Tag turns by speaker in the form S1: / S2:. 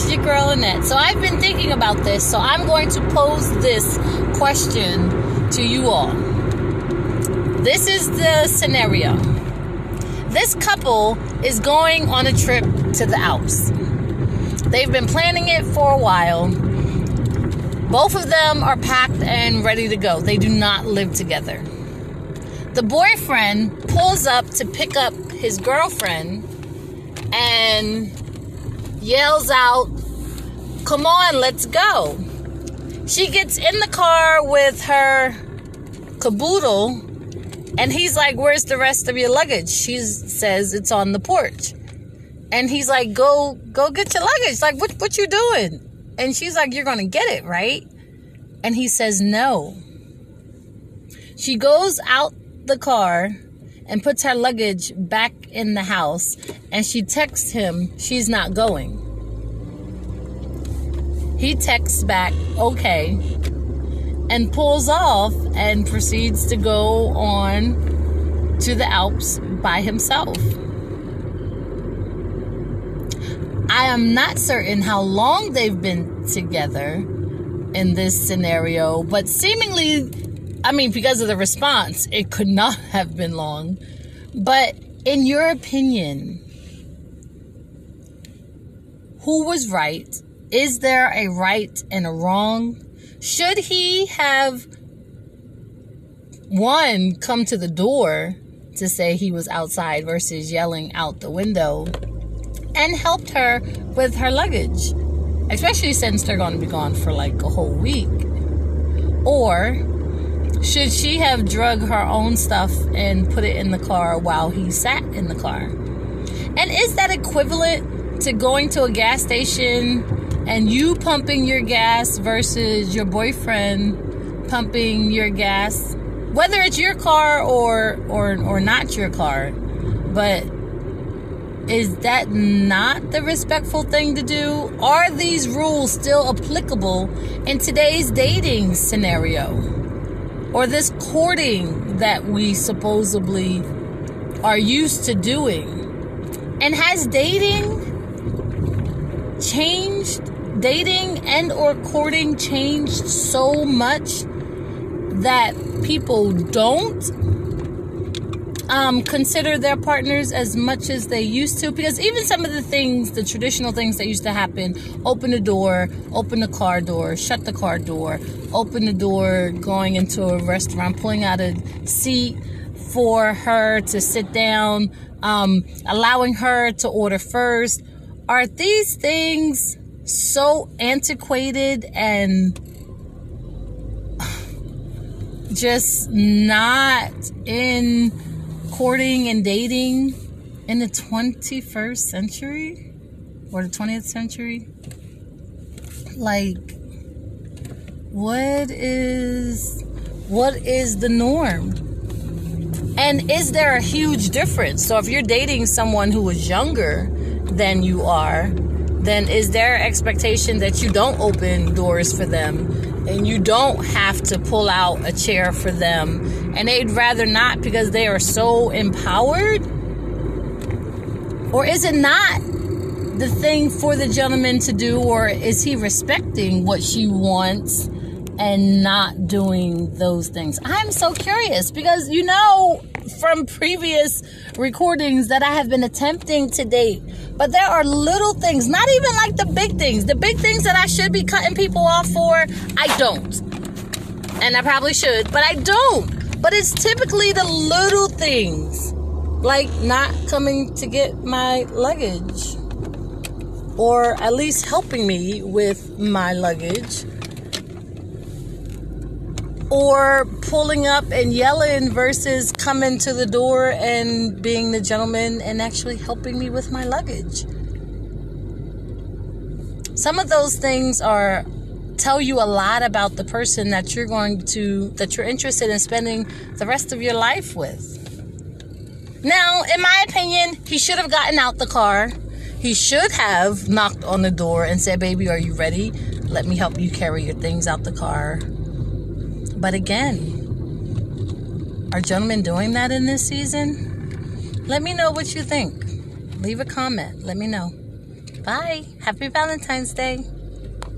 S1: it's your girl Annette. So I've been thinking about this, so I'm going to pose this question to you all. This is the scenario. This couple is going on a trip to the Alps. They've been planning it for a while. Both of them are packed and ready to go. They do not live together. The boyfriend pulls up to pick up his girlfriend and yells out, Come on, let's go. She gets in the car with her caboodle, and he's like, Where's the rest of your luggage? She says it's on the porch. And he's like, Go, go get your luggage. Like, what, what you doing? And she's like, You're gonna get it, right? And he says, No. She goes out the car and puts her luggage back in the house and she texts him she's not going. He texts back, okay, and pulls off and proceeds to go on to the Alps by himself. I am not certain how long they've been together in this scenario, but seemingly I mean, because of the response, it could not have been long. But in your opinion, who was right? Is there a right and a wrong? Should he have one come to the door to say he was outside versus yelling out the window and helped her with her luggage, especially since they're going to be gone for like a whole week? Or should she have drug her own stuff and put it in the car while he sat in the car? And is that equivalent to going to a gas station and you pumping your gas versus your boyfriend pumping your gas? Whether it's your car or or or not your car. But is that not the respectful thing to do? Are these rules still applicable in today's dating scenario? Or this courting that we supposedly are used to doing. And has dating changed? Dating and or courting changed so much that people don't um, consider their partners as much as they used to? Because even some of the things the traditional things that used to happen open the door open the car door shut the car door open the door going into a restaurant pulling out a seat for her to sit down um, allowing her to order first. Are these things so antiquated and just not in courting and dating in the 21st century or the 20th century? Like, what is what is the norm? And is there a huge difference? So if you're dating someone who is younger than you are, then is there expectation that you don't open doors for them and you don't have to pull out a chair for them and they'd rather not because they are so empowered? Or is it not the thing for the gentleman to do, or is he respecting what she wants and not doing those things? I'm so curious because you know from previous recordings that I have been attempting to date. But there are little things, not even like the big things. The big things that I should be cutting people off for, I don't. And I probably should, but I don't. But it's typically the little things, like not coming to get my luggage, or at least helping me with my luggage or pulling up and yelling versus coming to the door and being the gentleman and actually helping me with my luggage. Some of those things are tell you a lot about the person that you're going to that you're interested in spending the rest of your life with. Now, in my opinion, he should have gotten out the car. He should have knocked on the door and said, "Baby, are you ready? Let me help you carry your things out the car." But again, are gentlemen doing that in this season? Let me know what you think. Leave a comment. Let me know. Bye. Happy Valentine's Day.